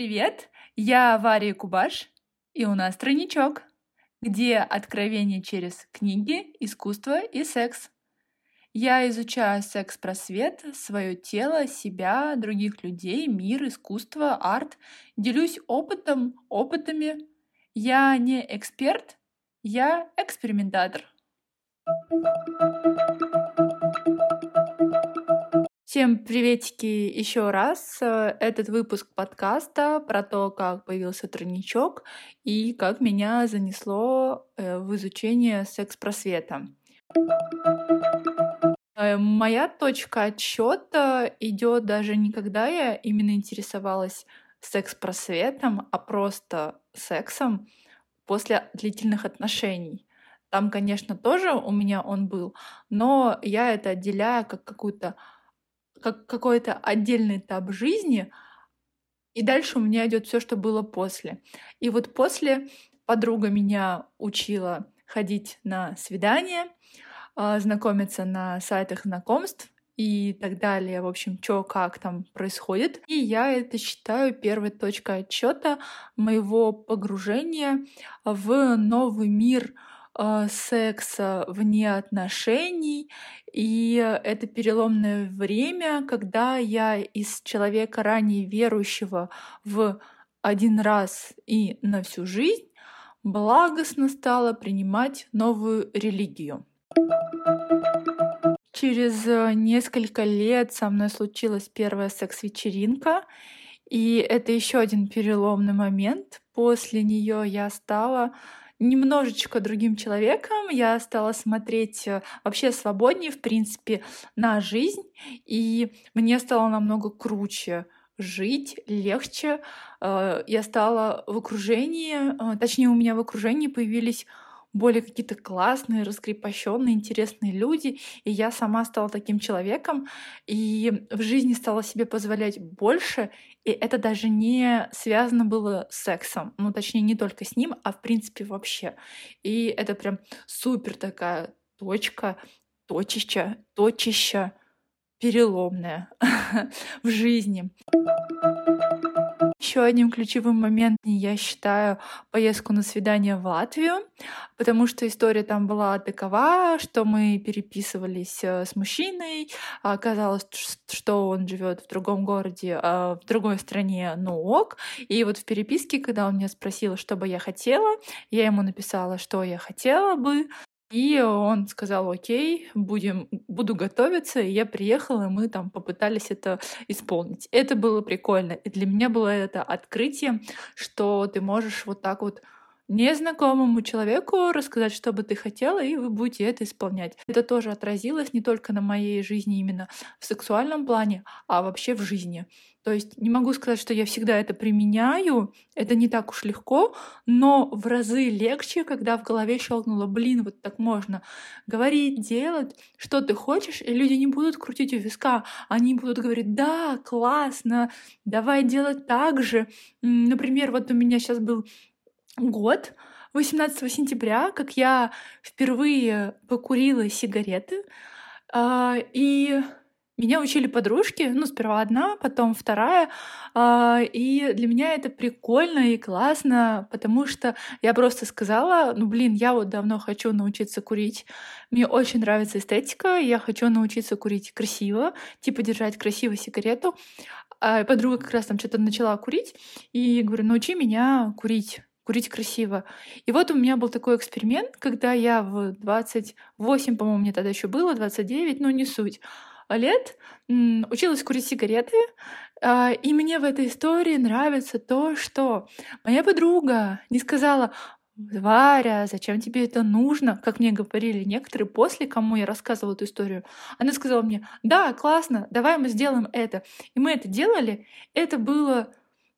Привет, я Варя Кубаш, и у нас тройничок, где откровение через книги, искусство и секс. Я изучаю секс-просвет, свое тело, себя, других людей, мир, искусство, арт. Делюсь опытом, опытами. Я не эксперт, я экспериментатор. Всем приветики еще раз. Этот выпуск подкаста про то, как появился тройничок и как меня занесло э, в изучение секс-просвета. Э, моя точка отсчета идет даже не когда я именно интересовалась секс-просветом, а просто сексом после длительных отношений. Там, конечно, тоже у меня он был, но я это отделяю как какую-то как какой-то отдельный этап жизни, и дальше у меня идет все, что было после. И вот после подруга меня учила ходить на свидания, а, знакомиться на сайтах знакомств и так далее. В общем, что как там происходит. И я это считаю первой точкой отчета моего погружения в новый мир э, секса вне отношений. И это переломное время, когда я из человека ранее верующего в один раз и на всю жизнь благостно стала принимать новую религию. Через э, несколько лет со мной случилась первая секс-вечеринка, и это еще один переломный момент. После нее я стала немножечко другим человеком, я стала смотреть э, вообще свободнее, в принципе, на жизнь, и мне стало намного круче жить, легче. Э, я стала в окружении, э, точнее, у меня в окружении появились более какие-то классные, раскрепощенные, интересные люди. И я сама стала таким человеком, и в жизни стала себе позволять больше. И это даже не связано было с сексом. Ну, точнее, не только с ним, а в принципе вообще. И это прям супер такая точка, точища, точища переломная в жизни. Еще одним ключевым моментом я считаю поездку на свидание в Латвию, потому что история там была такова, что мы переписывались э, с мужчиной, оказалось, что он живет в другом городе, а в другой стране, ну ок. И вот в переписке, когда он меня спросил, что бы я хотела, я ему написала, что я хотела бы, и он сказал, окей, будем, буду готовиться. И я приехала, и мы там попытались это исполнить. Это было прикольно. И для меня было это открытие, что ты можешь вот так вот незнакомому человеку рассказать, что бы ты хотела, и вы будете это исполнять. Это тоже отразилось не только на моей жизни именно в сексуальном плане, а вообще в жизни. То есть не могу сказать, что я всегда это применяю, это не так уж легко, но в разы легче, когда в голове щелкнуло, блин, вот так можно говорить, делать, что ты хочешь, и люди не будут крутить у виска, они будут говорить, да, классно, давай делать так же. Например, вот у меня сейчас был год, 18 сентября, как я впервые покурила сигареты, а, и меня учили подружки, ну, сперва одна, потом вторая, а, и для меня это прикольно и классно, потому что я просто сказала, ну, блин, я вот давно хочу научиться курить, мне очень нравится эстетика, я хочу научиться курить красиво, типа держать красиво сигарету, а подруга как раз там что-то начала курить, и говорю, научи меня курить курить красиво. И вот у меня был такой эксперимент, когда я в 28, по-моему, мне тогда еще было, 29, ну не суть, лет училась курить сигареты, а, и мне в этой истории нравится то, что моя подруга не сказала, Варя, зачем тебе это нужно? Как мне говорили некоторые после, кому я рассказывала эту историю. Она сказала мне, да, классно, давай мы сделаем это. И мы это делали. Это было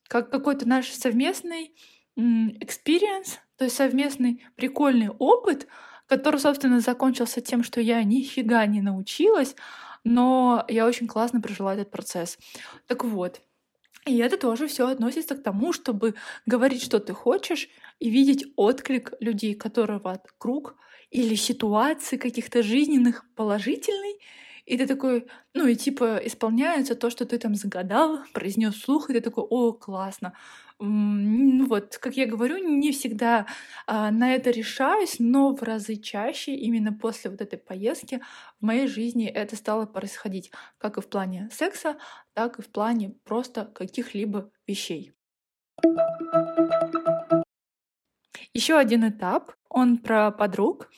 как какой-то наш совместный experience, то есть совместный прикольный опыт, который, собственно, закончился тем, что я нифига не научилась, но я очень классно прожила этот процесс. Так вот, и это тоже все относится к тому, чтобы говорить, что ты хочешь, и видеть отклик людей, которые круг или ситуации каких-то жизненных положительный и ты такой, ну и типа исполняется то, что ты там загадал, произнес вслух, и ты такой, о, классно. Ну вот, как я говорю, не всегда а, на это решаюсь, но в разы чаще именно после вот этой поездки в моей жизни это стало происходить, как и в плане секса, так и в плане просто каких-либо вещей. Еще один этап, он про подруг.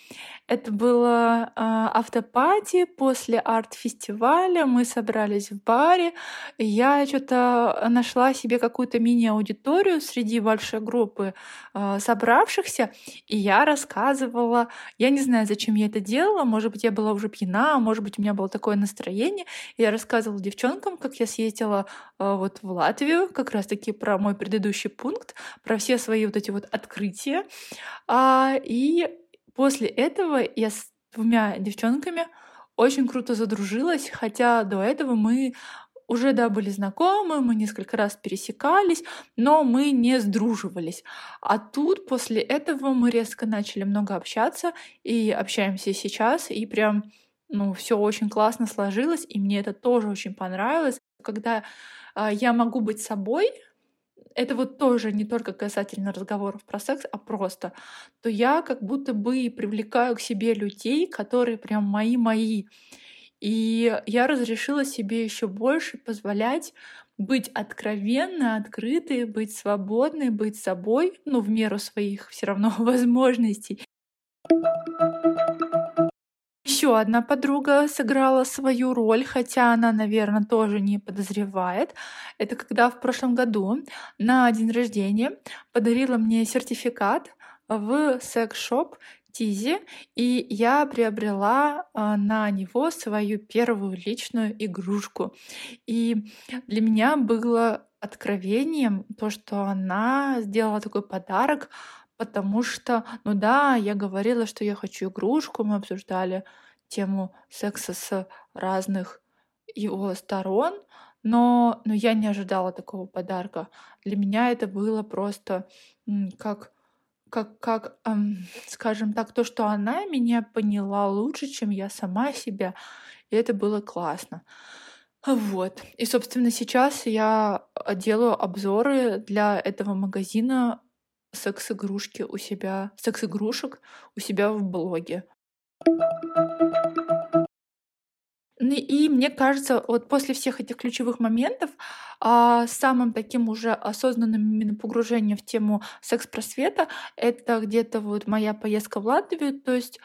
Это было э, автопати после арт-фестиваля. Мы собрались в баре. Я что-то нашла себе какую-то мини-аудиторию среди большой группы э, собравшихся, и я рассказывала. Я не знаю, зачем я это делала. Может быть, я была уже пьяна, может быть, у меня было такое настроение. Я рассказывала девчонкам, как я съездила э, вот в Латвию, как раз-таки про мой предыдущий пункт, про все свои вот эти вот открытия. А, и После этого я с двумя девчонками очень круто задружилась, хотя до этого мы уже, да, были знакомы, мы несколько раз пересекались, но мы не сдруживались. А тут после этого мы резко начали много общаться и общаемся сейчас, и прям, ну, все очень классно сложилось, и мне это тоже очень понравилось. Когда э, я могу быть собой, это вот тоже не только касательно разговоров про секс, а просто, то я как будто бы привлекаю к себе людей, которые прям мои-мои. И я разрешила себе еще больше позволять быть откровенной, открытой, быть свободной, быть собой, ну, в меру своих все равно возможностей. Еще одна подруга сыграла свою роль, хотя она, наверное, тоже не подозревает. Это когда в прошлом году на день рождения подарила мне сертификат в секс-шоп Тизи, и я приобрела а, на него свою первую личную игрушку. И для меня было откровением то, что она сделала такой подарок Потому что, ну да, я говорила, что я хочу игрушку, мы обсуждали тему секса с разных его сторон, но, но я не ожидала такого подарка. Для меня это было просто как как, как эм, скажем так, то, что она меня поняла лучше, чем я сама себя, и это было классно. Вот. И, собственно, сейчас я делаю обзоры для этого магазина секс-игрушки у себя, секс-игрушек у себя в блоге. Ну и мне кажется, вот после всех этих ключевых моментов а, самым таким уже осознанным именно погружением в тему секс-просвета это где-то вот моя поездка в Латвию, то есть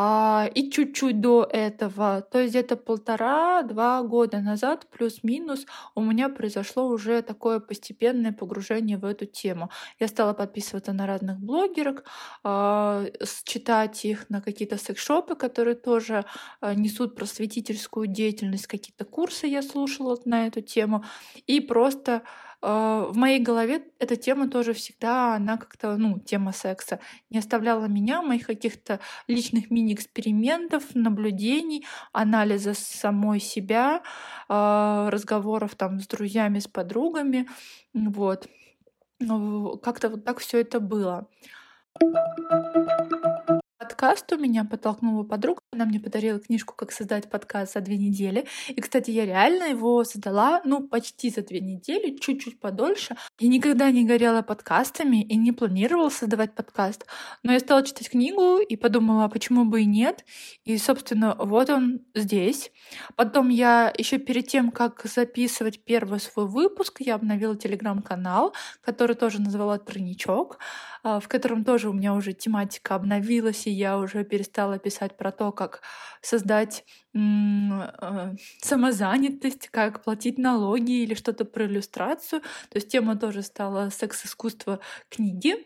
а, и чуть-чуть до этого, то есть где-то полтора-два года назад, плюс-минус, у меня произошло уже такое постепенное погружение в эту тему. Я стала подписываться на разных блогерок, а, читать их на какие-то секс-шопы, которые тоже а, несут просветительскую деятельность, какие-то курсы я слушала на эту тему, и просто в моей голове эта тема тоже всегда, она как-то, ну, тема секса, не оставляла меня, моих каких-то личных мини-экспериментов, наблюдений, анализа самой себя, а, разговоров там с друзьями, с подругами, вот. Как-то вот так все это было подкаст у меня подтолкнула подруга. Она мне подарила книжку «Как создать подкаст за две недели». И, кстати, я реально его создала, ну, почти за две недели, чуть-чуть подольше. Я никогда не горела подкастами и не планировала создавать подкаст. Но я стала читать книгу и подумала, а почему бы и нет. И, собственно, вот он здесь. Потом я еще перед тем, как записывать первый свой выпуск, я обновила телеграм-канал, который тоже назвала «Тройничок», а, в котором тоже у меня уже тематика обновилась, и я уже перестала писать про то, как создать э, самозанятость, как платить налоги или что-то про иллюстрацию. То есть тема тоже стала секс-искусство книги.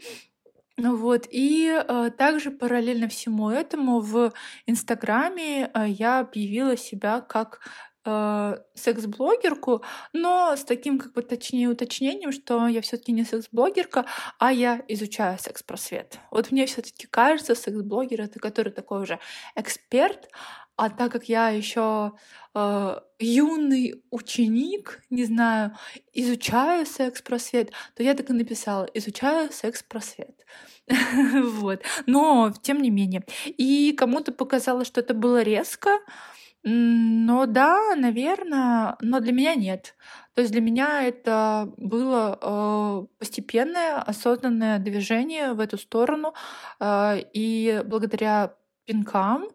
Вот. И э, также параллельно всему этому в Инстаграме э, я объявила себя как э, секс-блогерку, но с таким как бы точнее уточнением, что я все-таки не секс-блогерка, а я изучаю секс-просвет. Вот мне все-таки кажется, секс-блогер это который такой уже эксперт, а так как я еще э, юный ученик, не знаю, изучаю секс-просвет, то я так и написала, изучаю секс-просвет. вот. Но, тем не менее. И кому-то показалось, что это было резко, Ну да, наверно, но для меня нет. То есть для меня это было, э, постепенное, осознанное движение в эту сторону. Э, и благодаря пинкам,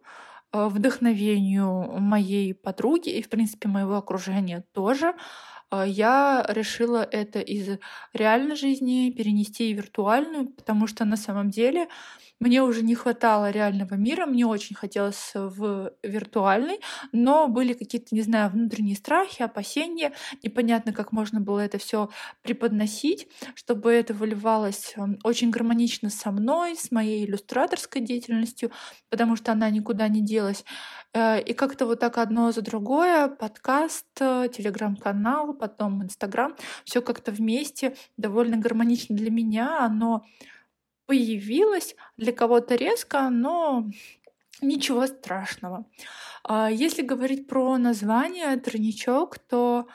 э, вдохновению моей подруги и, в принципе, моего окружения тоже, э, я решила это из реальной жизни перенести в виртуальную, потому что на самом деле мне уже не хватало реального мира, мне очень хотелось в виртуальный, но были какие-то, не знаю, внутренние страхи, опасения. Непонятно, как можно было это все преподносить, чтобы это выливалось эм, очень гармонично со мной, с моей иллюстраторской деятельностью, потому что она никуда не делась. Э, и как-то вот так одно за другое, подкаст, э, телеграм-канал, потом инстаграм, все как-то вместе довольно гармонично для меня, оно появилась, для кого-то резко, но ничего страшного. А если говорить про название «Тройничок», то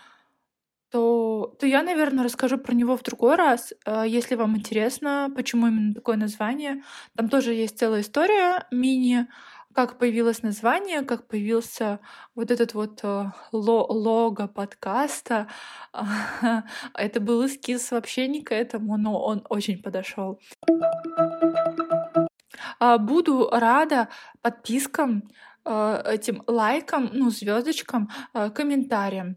то, то я, наверное, расскажу про него в другой раз, а если вам интересно, почему именно такое название. Там тоже есть целая история мини, как появилось название, как появился вот этот вот э, ло лого подкаста. Это был эскиз вообще не к этому, но он очень подошел. А, буду рада подпискам, э, этим лайкам, ну, звездочкам, э, комментариям.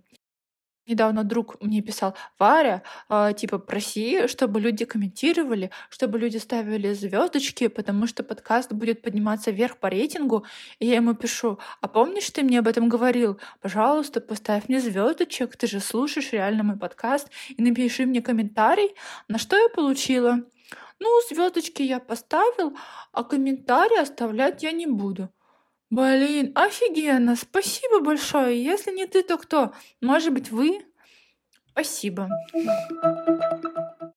Недавно друг мне писал: "Варя, а, типа проси, чтобы люди комментировали, чтобы люди ставили звездочки, потому что подкаст будет подниматься вверх по рейтингу". И я ему пишу: "А помнишь, ты мне об этом говорил? Пожалуйста, поставь мне звездочек, ты же слушаешь реально мой подкаст, и напиши мне комментарий". На что я получила? Ну, звездочки я поставил, а комментарий оставлять я не буду. Блин, офигенно! Спасибо большое! Если не ты, то кто? Может быть, вы? Спасибо.